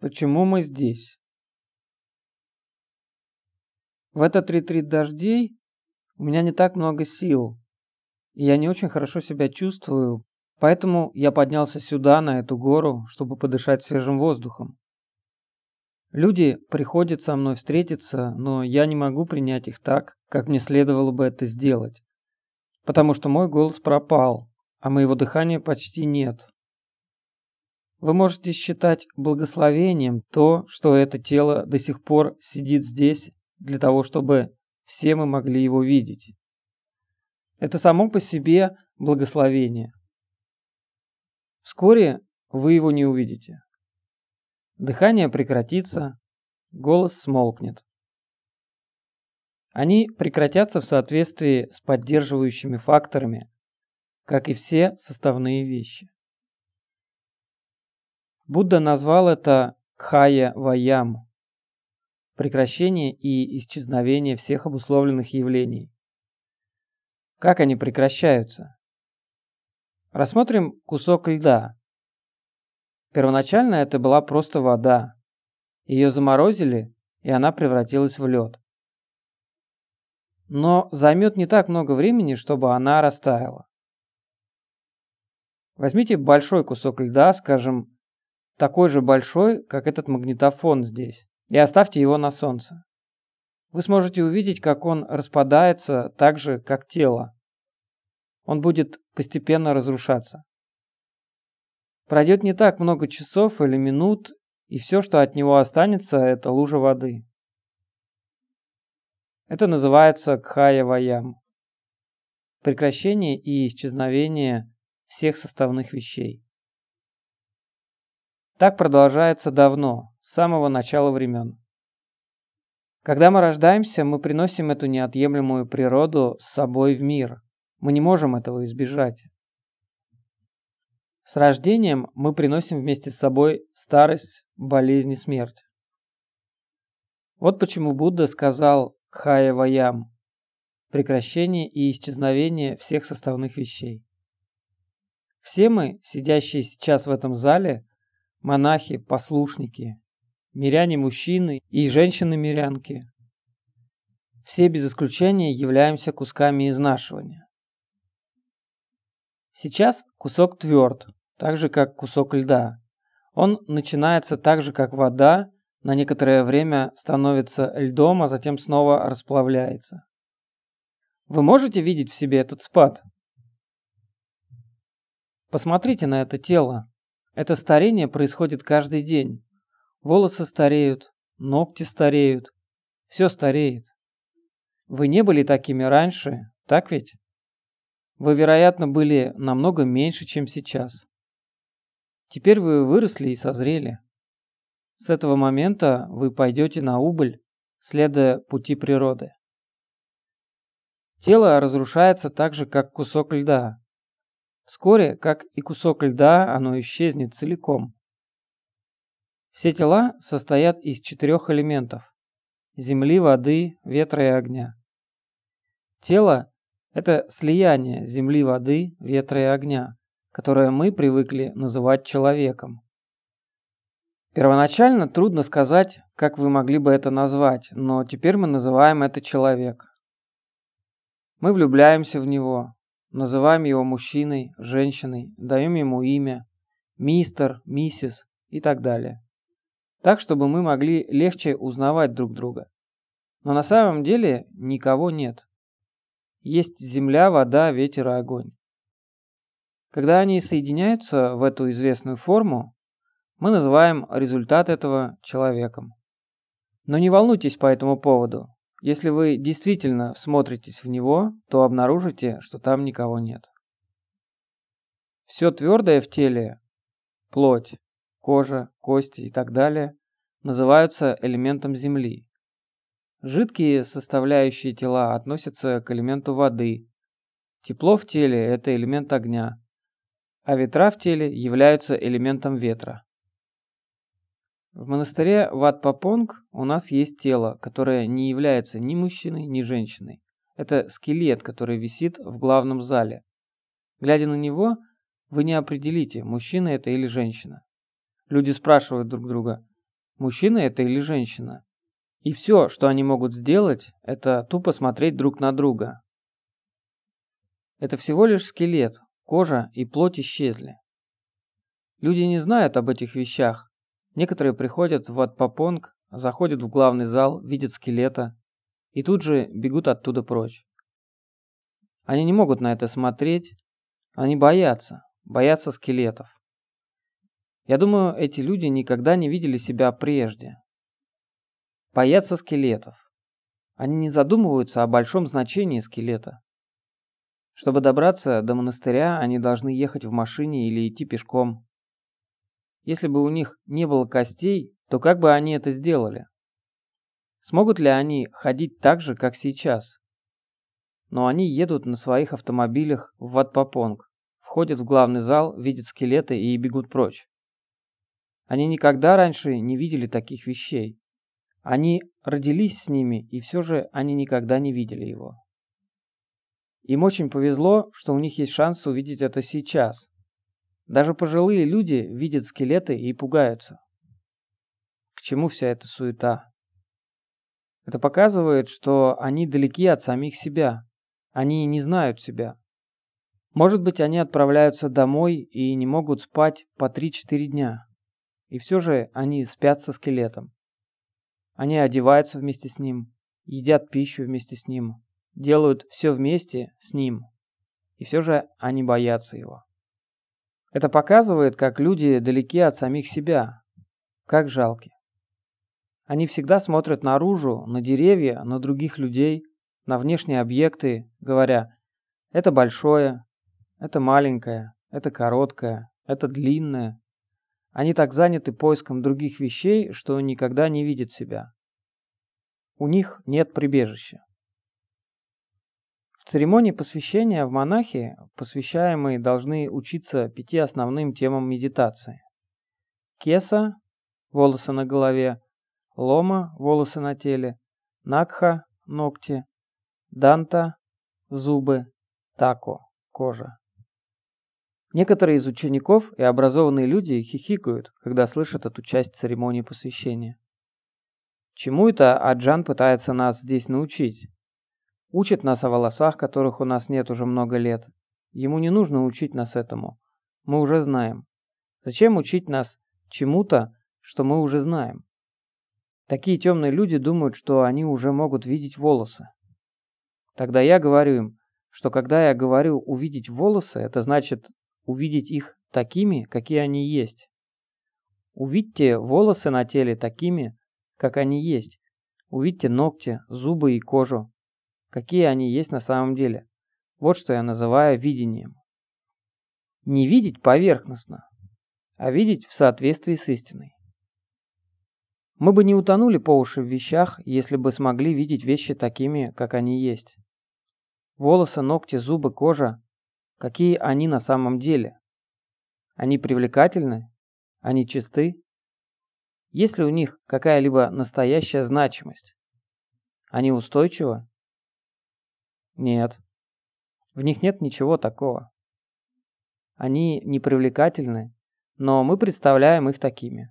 Почему мы здесь? В этот ретрит дождей у меня не так много сил, и я не очень хорошо себя чувствую, поэтому я поднялся сюда, на эту гору, чтобы подышать свежим воздухом. Люди приходят со мной встретиться, но я не могу принять их так, как мне следовало бы это сделать, потому что мой голос пропал, а моего дыхания почти нет. Вы можете считать благословением то, что это тело до сих пор сидит здесь для того, чтобы все мы могли его видеть. Это само по себе благословение. Вскоре вы его не увидите. Дыхание прекратится, голос смолкнет. Они прекратятся в соответствии с поддерживающими факторами, как и все составные вещи. Будда назвал это Кхая Ваям – прекращение и исчезновение всех обусловленных явлений. Как они прекращаются? Рассмотрим кусок льда. Первоначально это была просто вода. Ее заморозили, и она превратилась в лед. Но займет не так много времени, чтобы она растаяла. Возьмите большой кусок льда, скажем, такой же большой, как этот магнитофон здесь, и оставьте его на солнце. Вы сможете увидеть, как он распадается так же, как тело. Он будет постепенно разрушаться. Пройдет не так много часов или минут, и все, что от него останется, это лужа воды. Это называется кхая-ваям. Прекращение и исчезновение всех составных вещей. Так продолжается давно, с самого начала времен. Когда мы рождаемся, мы приносим эту неотъемлемую природу с собой в мир. Мы не можем этого избежать. С рождением мы приносим вместе с собой старость, болезнь и смерть. Вот почему Будда сказал «Кхая Ваям» – прекращение и исчезновение всех составных вещей. Все мы, сидящие сейчас в этом зале, монахи, послушники, миряне-мужчины и женщины-мирянки. Все без исключения являемся кусками изнашивания. Сейчас кусок тверд, так же как кусок льда. Он начинается так же, как вода, на некоторое время становится льдом, а затем снова расплавляется. Вы можете видеть в себе этот спад? Посмотрите на это тело. Это старение происходит каждый день. Волосы стареют, ногти стареют, все стареет. Вы не были такими раньше, так ведь? Вы, вероятно, были намного меньше, чем сейчас. Теперь вы выросли и созрели. С этого момента вы пойдете на убыль, следуя пути природы. Тело разрушается так же, как кусок льда, Вскоре, как и кусок льда, оно исчезнет целиком. Все тела состоят из четырех элементов – земли, воды, ветра и огня. Тело – это слияние земли, воды, ветра и огня, которое мы привыкли называть человеком. Первоначально трудно сказать, как вы могли бы это назвать, но теперь мы называем это человек. Мы влюбляемся в него, Называем его мужчиной, женщиной, даем ему имя, мистер, миссис и так далее. Так, чтобы мы могли легче узнавать друг друга. Но на самом деле никого нет. Есть земля, вода, ветер и огонь. Когда они соединяются в эту известную форму, мы называем результат этого человеком. Но не волнуйтесь по этому поводу. Если вы действительно смотритесь в него, то обнаружите, что там никого нет. Все твердое в теле, плоть, кожа, кости и так далее, называются элементом Земли. Жидкие составляющие тела относятся к элементу воды. Тепло в теле – это элемент огня, а ветра в теле являются элементом ветра. В монастыре Ватпапонг у нас есть тело, которое не является ни мужчиной, ни женщиной. Это скелет, который висит в главном зале. Глядя на него, вы не определите, мужчина это или женщина. Люди спрашивают друг друга, мужчина это или женщина. И все, что они могут сделать, это тупо смотреть друг на друга. Это всего лишь скелет, кожа и плоть исчезли. Люди не знают об этих вещах. Некоторые приходят в Атпапонг, заходят в главный зал, видят скелета и тут же бегут оттуда прочь. Они не могут на это смотреть, они боятся, боятся скелетов. Я думаю, эти люди никогда не видели себя прежде. Боятся скелетов. Они не задумываются о большом значении скелета. Чтобы добраться до монастыря, они должны ехать в машине или идти пешком. Если бы у них не было костей, то как бы они это сделали? Смогут ли они ходить так же, как сейчас? Но они едут на своих автомобилях в Ватпапонг, входят в главный зал, видят скелеты и бегут прочь. Они никогда раньше не видели таких вещей. Они родились с ними, и все же они никогда не видели его. Им очень повезло, что у них есть шанс увидеть это сейчас. Даже пожилые люди видят скелеты и пугаются. К чему вся эта суета? Это показывает, что они далеки от самих себя. Они не знают себя. Может быть, они отправляются домой и не могут спать по 3-4 дня. И все же они спят со скелетом. Они одеваются вместе с ним, едят пищу вместе с ним, делают все вместе с ним. И все же они боятся его. Это показывает, как люди далеки от самих себя, как жалки. Они всегда смотрят наружу, на деревья, на других людей, на внешние объекты, говоря «это большое», «это маленькое», «это короткое», «это длинное». Они так заняты поиском других вещей, что никогда не видят себя. У них нет прибежища. В церемонии посвящения в монахи посвящаемые должны учиться пяти основным темам медитации. Кеса – волосы на голове, лома – волосы на теле, накха – ногти, данта – зубы, тако – кожа. Некоторые из учеников и образованные люди хихикают, когда слышат эту часть церемонии посвящения. Чему это Аджан пытается нас здесь научить? Учит нас о волосах, которых у нас нет уже много лет. Ему не нужно учить нас этому. Мы уже знаем. Зачем учить нас чему-то, что мы уже знаем? Такие темные люди думают, что они уже могут видеть волосы. Тогда я говорю им, что когда я говорю увидеть волосы, это значит увидеть их такими, какие они есть. Увидьте волосы на теле такими, как они есть. Увидьте ногти, зубы и кожу какие они есть на самом деле. Вот что я называю видением. Не видеть поверхностно, а видеть в соответствии с истиной. Мы бы не утонули по уши в вещах, если бы смогли видеть вещи такими, как они есть. Волосы, ногти, зубы, кожа, какие они на самом деле. Они привлекательны? Они чисты? Есть ли у них какая-либо настоящая значимость? Они устойчивы? Нет. В них нет ничего такого. Они непривлекательны, но мы представляем их такими.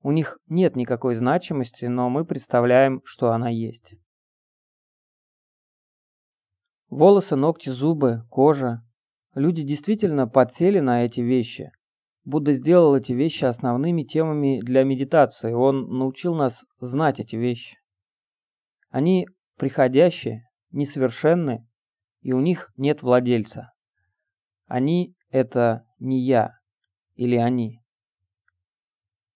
У них нет никакой значимости, но мы представляем, что она есть. Волосы, ногти, зубы, кожа. Люди действительно подсели на эти вещи. Будда сделал эти вещи основными темами для медитации. Он научил нас знать эти вещи. Они приходящие, несовершенны, и у них нет владельца. Они – это не я или они.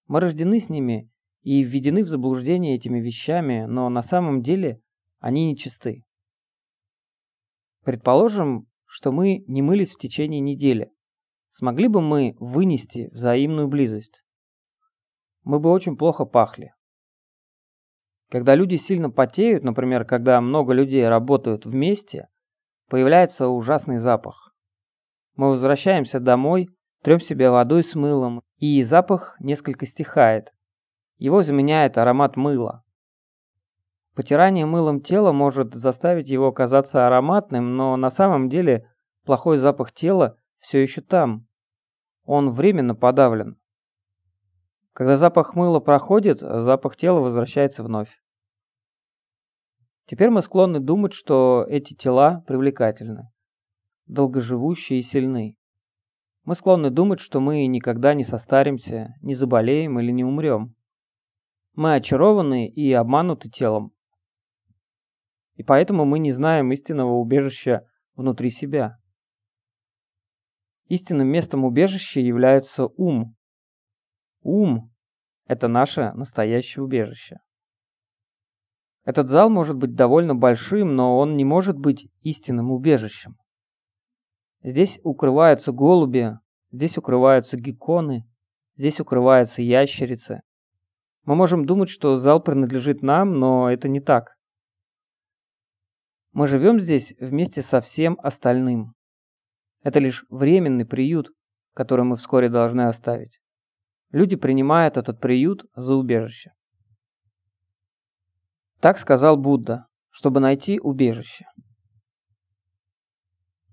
Мы рождены с ними и введены в заблуждение этими вещами, но на самом деле они нечисты. Предположим, что мы не мылись в течение недели. Смогли бы мы вынести взаимную близость? Мы бы очень плохо пахли. Когда люди сильно потеют, например, когда много людей работают вместе, появляется ужасный запах. Мы возвращаемся домой, трем себя водой с мылом, и запах несколько стихает. Его заменяет аромат мыла. Потирание мылом тела может заставить его казаться ароматным, но на самом деле плохой запах тела все еще там. Он временно подавлен. Когда запах мыла проходит, запах тела возвращается вновь. Теперь мы склонны думать, что эти тела привлекательны, долгоживущие и сильны. Мы склонны думать, что мы никогда не состаримся, не заболеем или не умрем. Мы очарованы и обмануты телом. И поэтому мы не знаем истинного убежища внутри себя. Истинным местом убежища является ум. Ум – это наше настоящее убежище. Этот зал может быть довольно большим, но он не может быть истинным убежищем. Здесь укрываются голуби, здесь укрываются гекконы, здесь укрываются ящерицы. Мы можем думать, что зал принадлежит нам, но это не так. Мы живем здесь вместе со всем остальным. Это лишь временный приют, который мы вскоре должны оставить. Люди принимают этот приют за убежище. Так сказал Будда, чтобы найти убежище.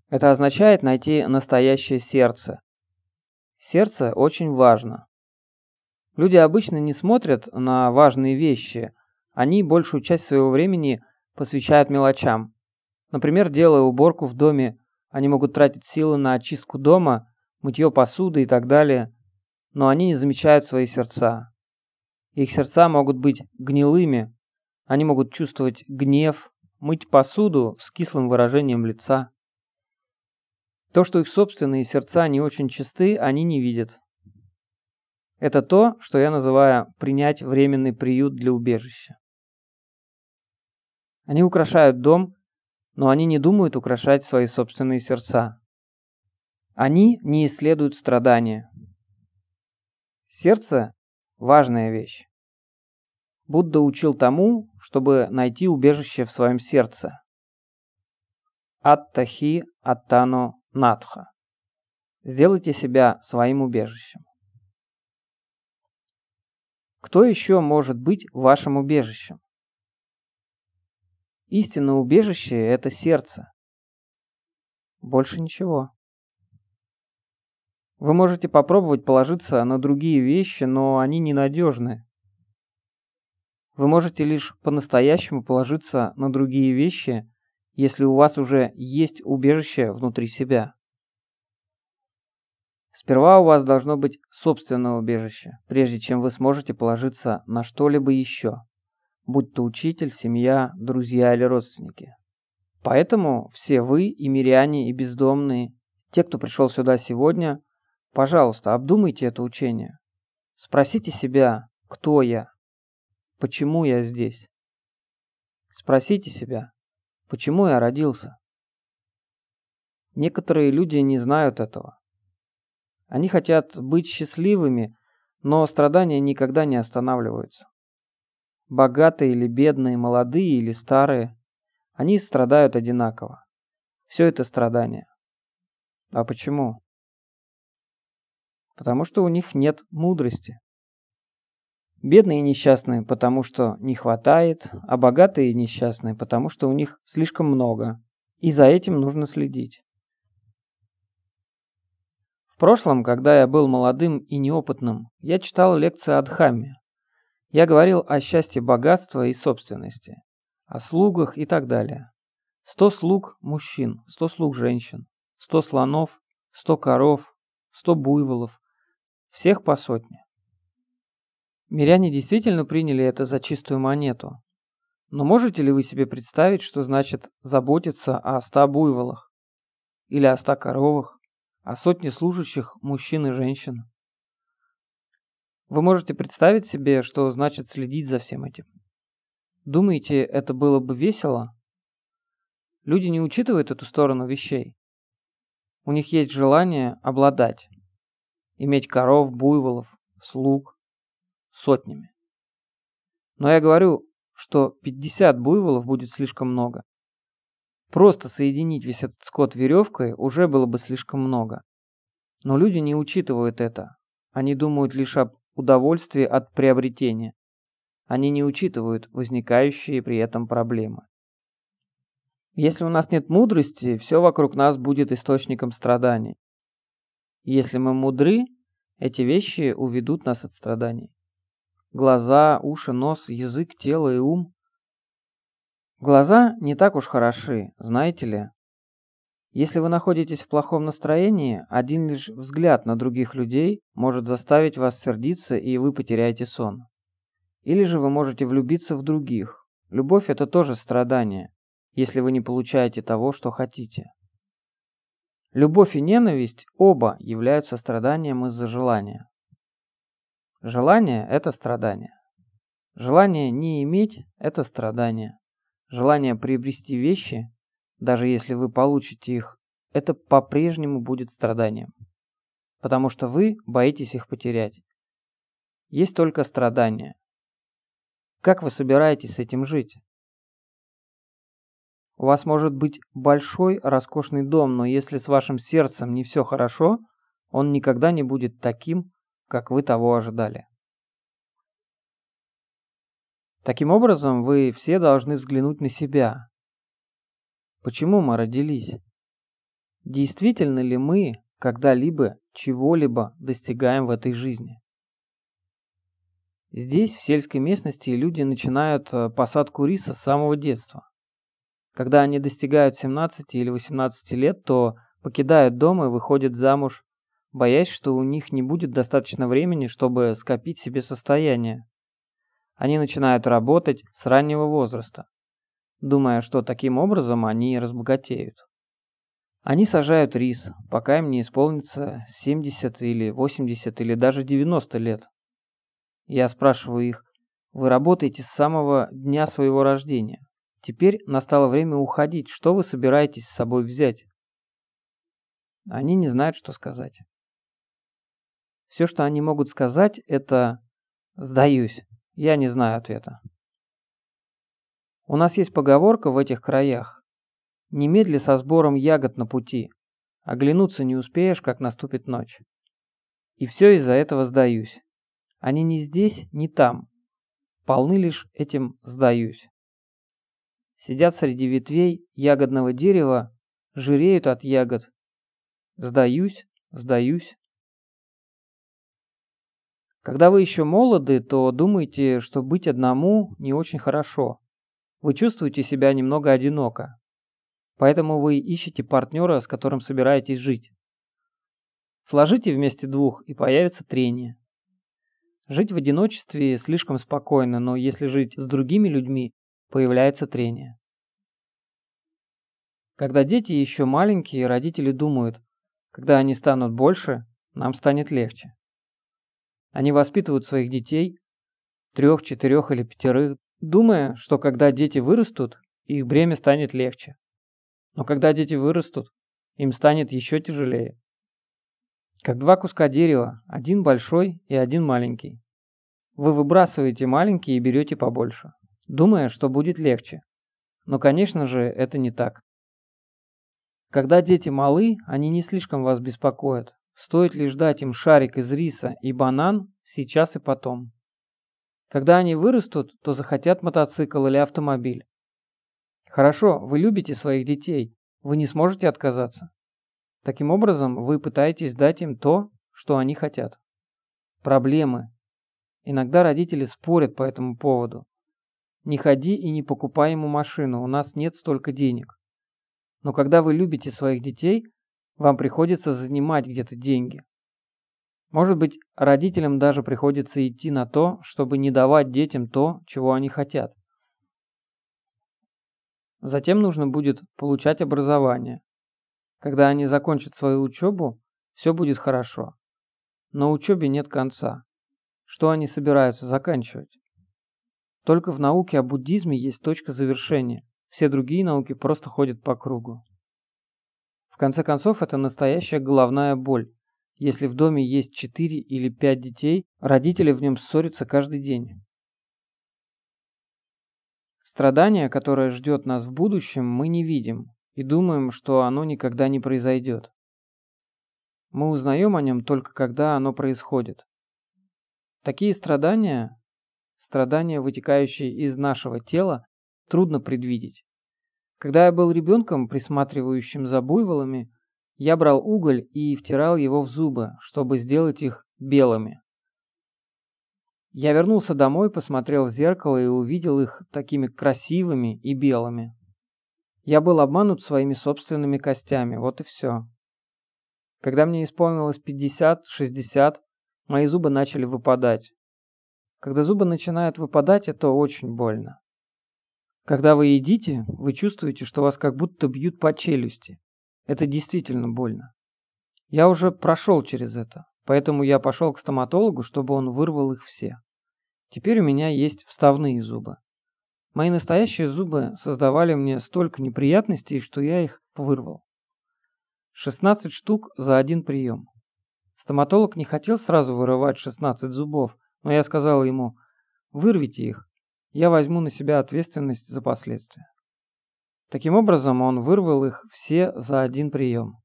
Это означает найти настоящее сердце. Сердце очень важно. Люди обычно не смотрят на важные вещи, они большую часть своего времени посвящают мелочам. Например, делая уборку в доме, они могут тратить силы на очистку дома, мытье посуды и так далее, но они не замечают свои сердца. Их сердца могут быть гнилыми, они могут чувствовать гнев, мыть посуду с кислым выражением лица. То, что их собственные сердца не очень чисты, они не видят. Это то, что я называю принять временный приют для убежища. Они украшают дом, но они не думают украшать свои собственные сердца. Они не исследуют страдания. Сердце – важная вещь. Будда учил тому, чтобы найти убежище в своем сердце. Аттахи аттано надха. Сделайте себя своим убежищем. Кто еще может быть вашим убежищем? Истинное убежище – это сердце. Больше ничего. Вы можете попробовать положиться на другие вещи, но они ненадежны. Вы можете лишь по-настоящему положиться на другие вещи, если у вас уже есть убежище внутри себя. Сперва у вас должно быть собственное убежище, прежде чем вы сможете положиться на что-либо еще, будь то учитель, семья, друзья или родственники. Поэтому все вы, и миряне, и бездомные, те, кто пришел сюда сегодня, пожалуйста, обдумайте это учение. Спросите себя, кто я, Почему я здесь? Спросите себя, почему я родился? Некоторые люди не знают этого. Они хотят быть счастливыми, но страдания никогда не останавливаются. Богатые или бедные, молодые или старые, они страдают одинаково. Все это страдания. А почему? Потому что у них нет мудрости. Бедные несчастные, потому что не хватает, а богатые несчастные, потому что у них слишком много. И за этим нужно следить. В прошлом, когда я был молодым и неопытным, я читал лекции о Дхамме. Я говорил о счастье богатства и собственности, о слугах и так далее. Сто слуг мужчин, сто слуг женщин, сто слонов, сто коров, сто буйволов, всех по сотне. Миряне действительно приняли это за чистую монету. Но можете ли вы себе представить, что значит заботиться о ста буйволах? Или о ста коровах? О сотне служащих мужчин и женщин? Вы можете представить себе, что значит следить за всем этим? Думаете, это было бы весело? Люди не учитывают эту сторону вещей. У них есть желание обладать. Иметь коров, буйволов, слуг, сотнями. Но я говорю, что 50 буйволов будет слишком много. Просто соединить весь этот скот веревкой уже было бы слишком много. Но люди не учитывают это. Они думают лишь об удовольствии от приобретения. Они не учитывают возникающие при этом проблемы. Если у нас нет мудрости, все вокруг нас будет источником страданий. Если мы мудры, Эти вещи уведут нас от страданий. Глаза, уши, нос, язык, тело и ум. Глаза не так уж хороши, знаете ли. Если вы находитесь в плохом настроении, один лишь взгляд на других людей может заставить вас сердиться, и вы потеряете сон. Или же вы можете влюбиться в других. Любовь – это тоже страдание, если вы не получаете того, что хотите. Любовь и ненависть оба являются страданием из-за желания. Желание – это страдание. Желание не иметь – это страдание. Желание приобрести вещи, даже если вы получите их, это по-прежнему будет страданием. Потому что вы боитесь их потерять. Есть только страдания. Как вы собираетесь с этим жить? У вас может быть большой, роскошный дом, но если с вашим сердцем не все хорошо, он никогда не будет таким, как вы того ожидали. Таким образом, вы все должны взглянуть на себя. Почему мы родились? Действительно ли мы когда-либо чего-либо достигаем в этой жизни? Здесь, в сельской местности, люди начинают э, посадку риса с самого детства. Когда они достигают 17 или 18 лет, то покидают дом и выходят замуж, боясь, что у них не будет достаточно времени, чтобы скопить себе состояние. Они начинают работать с раннего возраста, думая, что таким образом они разбогатеют. Они сажают рис, пока им не исполнится 70 или 80 или даже 90 лет. Я спрашиваю их, вы работаете с самого дня своего рождения. Теперь настало время уходить. Что вы собираетесь с собой взять? Они не знают, что сказать. Все, что они могут сказать, это «сдаюсь». Я не знаю ответа. У нас есть поговорка в этих краях. Немедли со сбором ягод на пути. Оглянуться не успеешь, как наступит ночь. И все из-за этого сдаюсь. Они не здесь, не там. Полны лишь этим «сдаюсь». Сидят среди ветвей ягодного дерева, жиреют от ягод. Сдаюсь, сдаюсь. Когда вы еще молоды, то думаете, что быть одному не очень хорошо. Вы чувствуете себя немного одиноко. Поэтому вы ищете партнера, с которым собираетесь жить. Сложите вместе двух, и появится трение. Жить в одиночестве слишком спокойно, но если жить с другими людьми, появляется трение. Когда дети еще маленькие, родители думают, когда они станут больше, нам станет легче. Они воспитывают своих детей, трех, четырех или пятерых, думая, что когда дети вырастут, их бремя станет легче. Но когда дети вырастут, им станет еще тяжелее. Как два куска дерева, один большой и один маленький. Вы выбрасываете маленький и берете побольше, думая, что будет легче. Но, конечно же, это не так. Когда дети малы, они не слишком вас беспокоят. Стоит лишь дать им шарик из риса и банан сейчас и потом. Когда они вырастут, то захотят мотоцикл или автомобиль. Хорошо, вы любите своих детей, вы не сможете отказаться. Таким образом, вы пытаетесь дать им то, что они хотят. Проблемы, Иногда родители спорят по этому поводу. Не ходи и не покупай ему машину, у нас нет столько денег. Но когда вы любите своих детей, вам приходится занимать где-то деньги. Может быть, родителям даже приходится идти на то, чтобы не давать детям то, чего они хотят. Затем нужно будет получать образование. Когда они закончат свою учебу, все будет хорошо. Но учебе нет конца. Что они собираются заканчивать? Только в науке о буддизме есть точка завершения. Все другие науки просто ходят по кругу. Конце концов, это настоящая головная боль. Если в доме есть 4 или 5 детей, родители в нем ссорятся каждый день. Страдание, которое ждет нас в будущем, мы не видим и думаем, что оно никогда не произойдет. Мы узнаем о нем только когда оно происходит. Такие страдания, страдания, вытекающие из нашего тела, трудно предвидеть. Когда я был ребенком, присматривающим за буйволами, Я брал уголь и втирал его в зубы, чтобы сделать их белыми. Я вернулся домой, посмотрел в зеркало и увидел их такими красивыми и белыми. Я был обманут своими собственными костями, вот и все. Когда мне исполнилось 50-60, мои зубы начали выпадать. Когда зубы начинают выпадать, это очень больно. Когда вы едите, вы чувствуете, что вас как будто бьют по челюсти. Это действительно больно. Я уже прошел через это, поэтому я пошел к стоматологу, чтобы он вырвал их все. Теперь у меня есть вставные зубы. Мои настоящие зубы создавали мне столько неприятностей, что я их вырвал. 16 штук за один прием. Стоматолог не хотел сразу вырывать 16 зубов, но я сказал ему, вырвите их, я возьму на себя ответственность за последствия. Таким образом, он вырвал их все за один прием.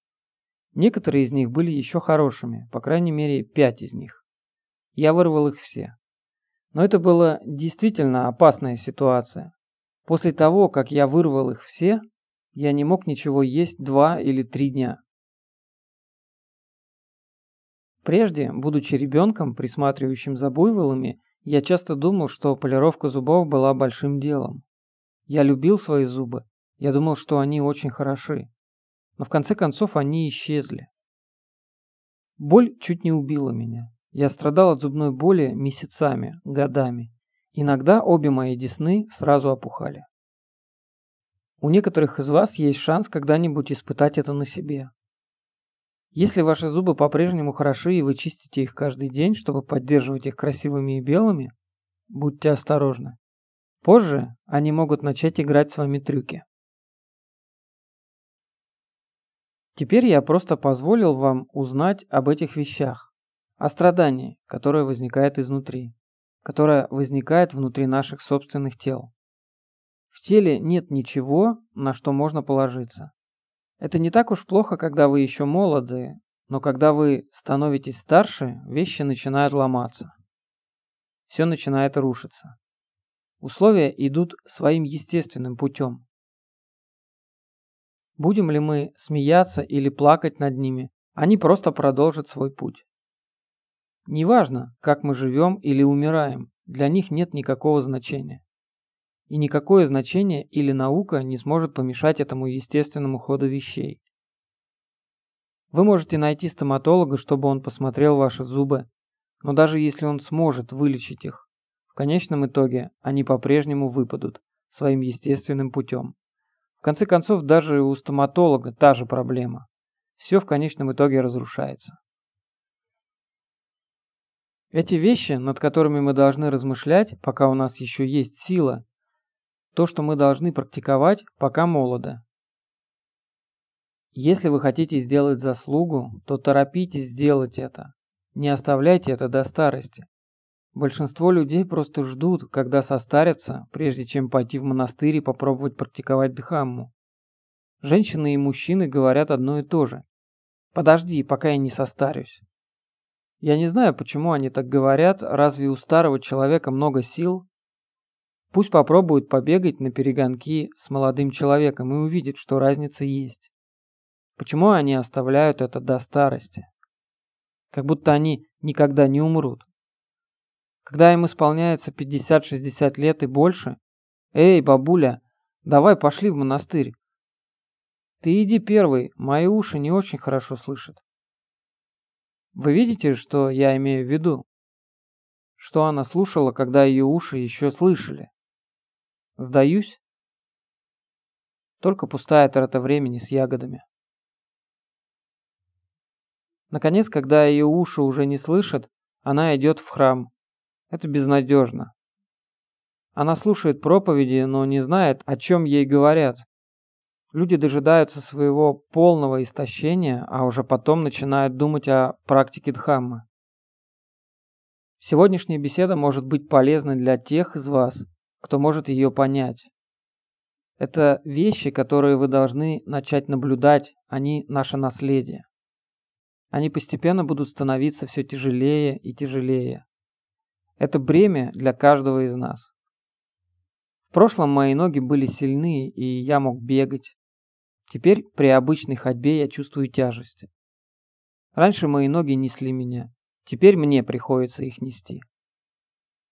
Некоторые из них были еще хорошими, по крайней мере, пять из них. Я вырвал их все. Но это была действительно опасная ситуация. После того, как я вырвал их все, я не мог ничего есть два или три дня. Прежде, будучи ребенком, присматривающим за буйволами, я часто думал, что полировка зубов была большим делом. Я любил свои зубы я думал, что они очень хороши. Но в конце концов они исчезли. Боль чуть не убила меня. Я страдал от зубной боли месяцами, годами. Иногда обе мои десны сразу опухали. У некоторых из вас есть шанс когда-нибудь испытать это на себе. Если ваши зубы по-прежнему хороши и вы чистите их каждый день, чтобы поддерживать их красивыми и белыми, будьте осторожны. Позже они могут начать играть с вами трюки. Теперь я просто позволил вам узнать об этих вещах, о страдании, которое возникает изнутри, которое возникает внутри наших собственных тел. В теле нет ничего, на что можно положиться. Это не так уж плохо, когда вы еще молоды, но когда вы становитесь старше, вещи начинают ломаться. Все начинает рушиться. Условия идут своим естественным путем. Будем ли мы смеяться или плакать над ними, они просто продолжат свой путь. Неважно, как мы живем или умираем, для них нет никакого значения. И никакое значение или наука не сможет помешать этому естественному ходу вещей. Вы можете найти стоматолога, чтобы он посмотрел ваши зубы, но даже если он сможет вылечить их, в конечном итоге они по-прежнему выпадут своим естественным путем конце концов, даже у стоматолога та же проблема. Все в конечном итоге разрушается. Эти вещи, над которыми мы должны размышлять, пока у нас еще есть сила, то, что мы должны практиковать, пока молоды. Если вы хотите сделать заслугу, то торопитесь сделать это. Не оставляйте это до старости. Большинство людей просто ждут, когда состарятся, прежде чем пойти в монастырь и попробовать практиковать дхамму. Женщины и мужчины говорят одно и то же. Подожди, пока я не состарюсь. Я не знаю, почему они так говорят, разве у старого человека много сил? Пусть попробуют побегать на перегонки с молодым человеком и увидят, что разница есть. Почему они оставляют это до старости? Как будто они никогда не умрут. Когда им исполняется 50-60 лет и больше, «Эй, бабуля, давай пошли в монастырь». «Ты иди первый, мои уши не очень хорошо слышат». Вы видите, что я имею в виду? Что она слушала, когда ее уши еще слышали? Сдаюсь? Только пустая трата времени с ягодами. Наконец, когда ее уши уже не слышат, она идет в храм, это безнадежно. Она слушает проповеди, но не знает, о чем ей говорят. Люди дожидаются своего полного истощения, а уже потом начинают думать о практике Дхаммы. Сегодняшняя беседа может быть полезной для тех из вас, кто может ее понять. Это вещи, которые вы должны начать наблюдать, они наше наследие. Они постепенно будут становиться все тяжелее и тяжелее. Это бремя для каждого из нас. В прошлом мои ноги были сильны, и я мог бегать. Теперь при обычной ходьбе я чувствую тяжесть. Раньше мои ноги несли меня, теперь мне приходится их нести.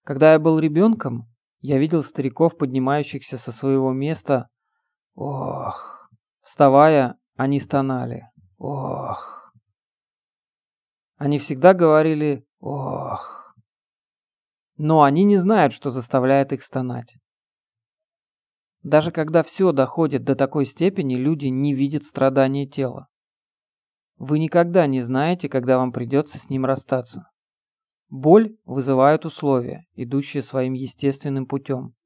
Когда я был ребенком, я видел стариков, поднимающихся со своего места. Ох! Вставая, они стонали. Ох! Они всегда говорили «Ох!». Но они не знают, что заставляет их стонать. Даже когда все доходит до такой степени, люди не видят страдания тела. Вы никогда не знаете, когда вам придется с ним расстаться. Боль вызывает условия, идущие своим естественным путем.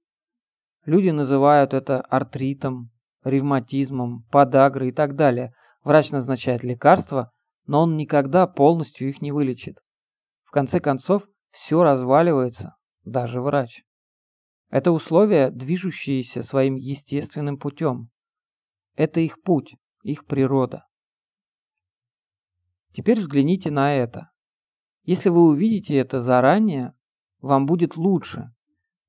Люди называют это артритом, ревматизмом, подагрой и так далее. Врач назначает лекарства, но он никогда полностью их не вылечит. В конце концов, все разваливается, даже врач. Это условия, движущиеся своим естественным путем. Это их путь, их природа. Теперь взгляните на это. Если вы увидите это заранее, вам будет лучше,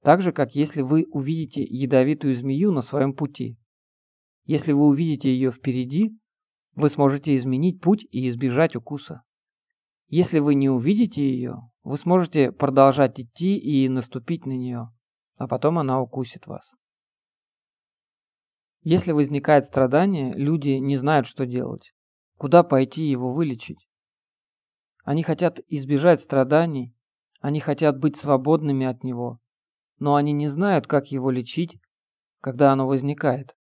так же, как если вы увидите ядовитую змею на своем пути. Если вы увидите ее впереди, вы сможете изменить путь и избежать укуса. Если вы не увидите ее, вы сможете продолжать идти и наступить на нее, а потом она укусит вас. Если возникает страдание, люди не знают, что делать. Куда пойти его вылечить? Они хотят избежать страданий, они хотят быть свободными от него, но они не знают, как его лечить, когда оно возникает.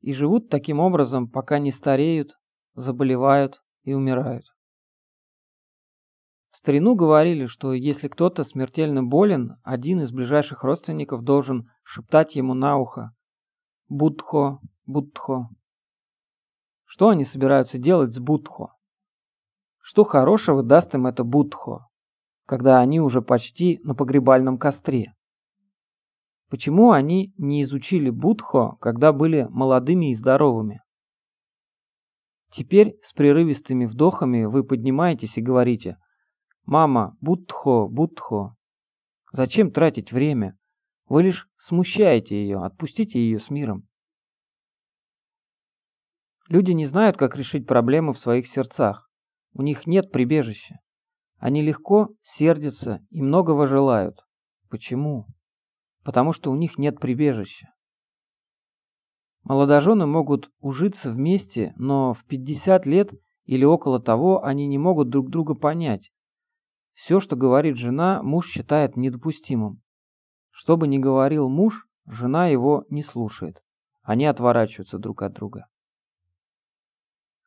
И живут таким образом, пока не стареют, заболевают и умирают. В старину говорили, что если кто-то смертельно болен, один из ближайших родственников должен шептать ему на ухо «Будхо, Будхо, что они собираются делать с Будхо? Что хорошего даст им это Будхо, когда они уже почти на погребальном костре? Почему они не изучили Будхо, когда были молодыми и здоровыми? Теперь с прерывистыми вдохами вы поднимаетесь и говорите «Мама, Будхо, Будхо». Зачем тратить время? Вы лишь смущаете ее, отпустите ее с миром. Люди не знают, как решить проблемы в своих сердцах. У них нет прибежища. Они легко сердятся и многого желают. Почему? Потому что у них нет прибежища. Молодожены могут ужиться вместе, но в 50 лет или около того они не могут друг друга понять. Все, что говорит жена, муж считает недопустимым. Что бы ни говорил муж, жена его не слушает. Они отворачиваются друг от друга.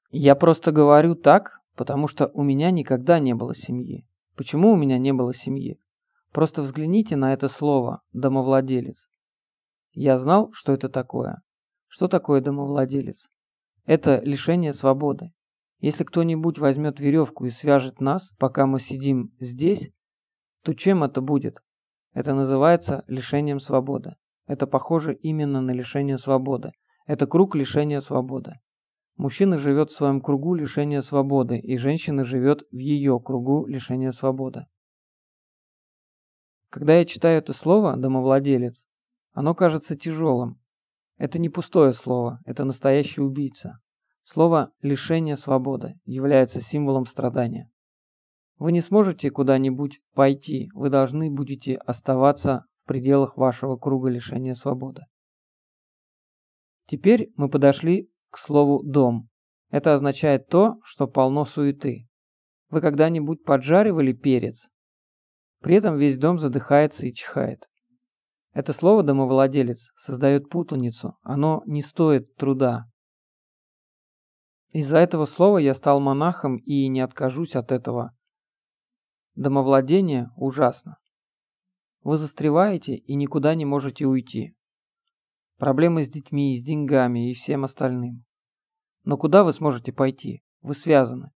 Я просто говорю так, потому что у меня никогда не было семьи. Почему у меня не было семьи? Просто взгляните на это слово «домовладелец». Я знал, что это такое. Что такое домовладелец? Это лишение свободы. Если кто-нибудь возьмет веревку и свяжет нас, пока мы сидим здесь, то чем это будет? Это называется лишением свободы. Это похоже именно на лишение свободы. Это круг лишения свободы. Мужчина живет в своем кругу лишения свободы, и женщина живет в ее кругу лишения свободы. Когда я читаю это слово «домовладелец», оно кажется тяжелым. Это не пустое слово, это настоящий убийца. Слово «лишение свободы» является символом страдания. Вы не сможете куда-нибудь пойти, вы должны будете оставаться в пределах вашего круга лишения свободы. Теперь мы подошли слову «дом». Это означает то, что полно суеты. Вы когда-нибудь поджаривали перец? При этом весь дом задыхается и чихает. Это слово «домовладелец» создает путаницу, оно не стоит труда. Из-за этого слова я стал монахом и не откажусь от этого. Домовладение ужасно. Вы застреваете и никуда не можете уйти. Проблемы с детьми, с деньгами и всем остальным. Но куда вы сможете пойти? Вы связаны.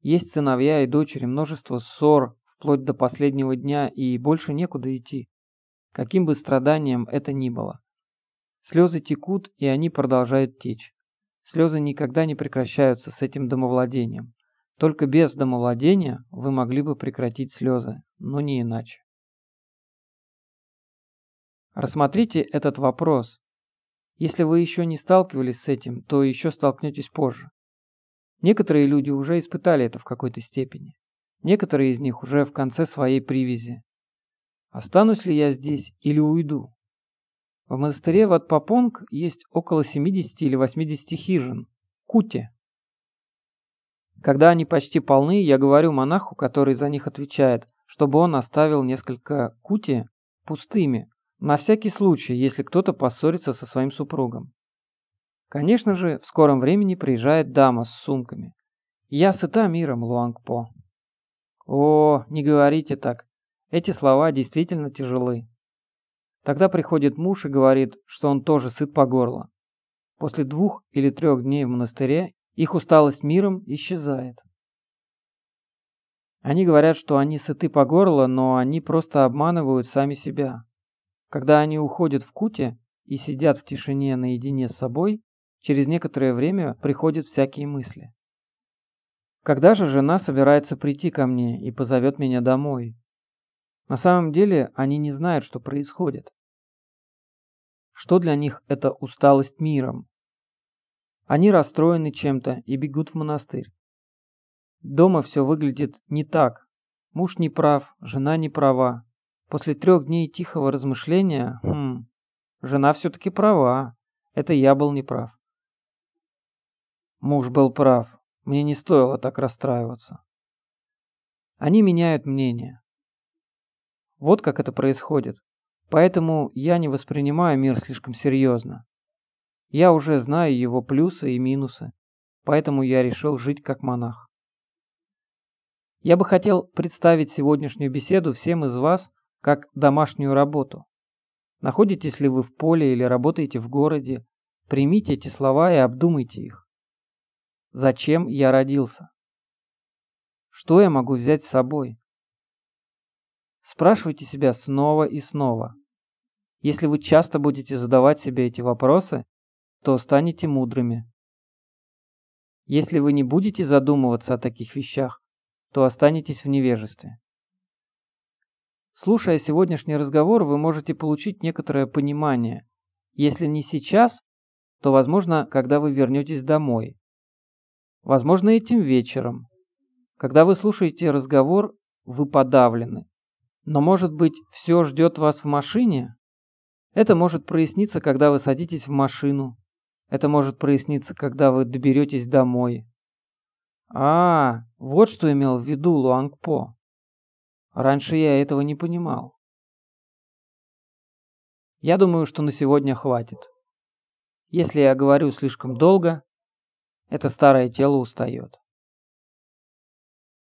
Есть сыновья и дочери, множество ссор, вплоть до последнего дня, и больше некуда идти. Каким бы страданием это ни было. Слезы текут, и они продолжают течь. Слезы никогда не прекращаются с этим домовладением. Только без домовладения вы могли бы прекратить слезы, но не иначе. Рассмотрите этот вопрос. Если вы еще не сталкивались с этим, то еще столкнетесь позже. Некоторые люди уже испытали это в какой-то степени. Некоторые из них уже в конце своей привязи. Останусь ли я здесь или уйду? В монастыре Ватпапонг есть около 70 или 80 хижин. Кути. Когда они почти полны, я говорю монаху, который за них отвечает, чтобы он оставил несколько кути пустыми, на всякий случай, если кто-то поссорится со своим супругом. Конечно же, в скором времени приезжает дама с сумками. Я сыта миром, Луангпо. О, не говорите так. Эти слова действительно тяжелы. Тогда приходит муж и говорит, что он тоже сыт по горло. После двух или трех дней в монастыре их усталость миром исчезает. Они говорят, что они сыты по горло, но они просто обманывают сами себя. Когда они уходят в куте и сидят в тишине наедине с собой, через некоторое время приходят всякие мысли. Когда же жена собирается прийти ко мне и позовет меня домой? На самом деле они не знают, что происходит. Что для них это усталость миром? Они расстроены чем-то и бегут в монастырь. Дома все выглядит не так. Муж не прав, жена не права. После трех дней тихого размышления, хм, жена все-таки права. Это я был неправ. Муж был прав. Мне не стоило так расстраиваться. Они меняют мнение. Вот как это происходит. Поэтому я не воспринимаю мир слишком серьезно. Я уже знаю его плюсы и минусы, поэтому я решил жить как монах. Я бы хотел представить сегодняшнюю беседу всем из вас как домашнюю работу. Находитесь ли вы в поле или работаете в городе, примите эти слова и обдумайте их. Зачем я родился? Что я могу взять с собой? Спрашивайте себя снова и снова. Если вы часто будете задавать себе эти вопросы, то станете мудрыми. Если вы не будете задумываться о таких вещах, то останетесь в невежестве. Слушая сегодняшний разговор, вы можете получить некоторое понимание. Если не сейчас, то, возможно, когда вы вернетесь домой, Возможно, этим вечером. Когда вы слушаете разговор, вы подавлены. Но, может быть, все ждет вас в машине? Это может проясниться, когда вы садитесь в машину. Это может проясниться, когда вы доберетесь домой. А, вот что имел в виду Луангпо. Раньше я этого не понимал. Я думаю, что на сегодня хватит. Если я говорю слишком долго, это старое тело устает.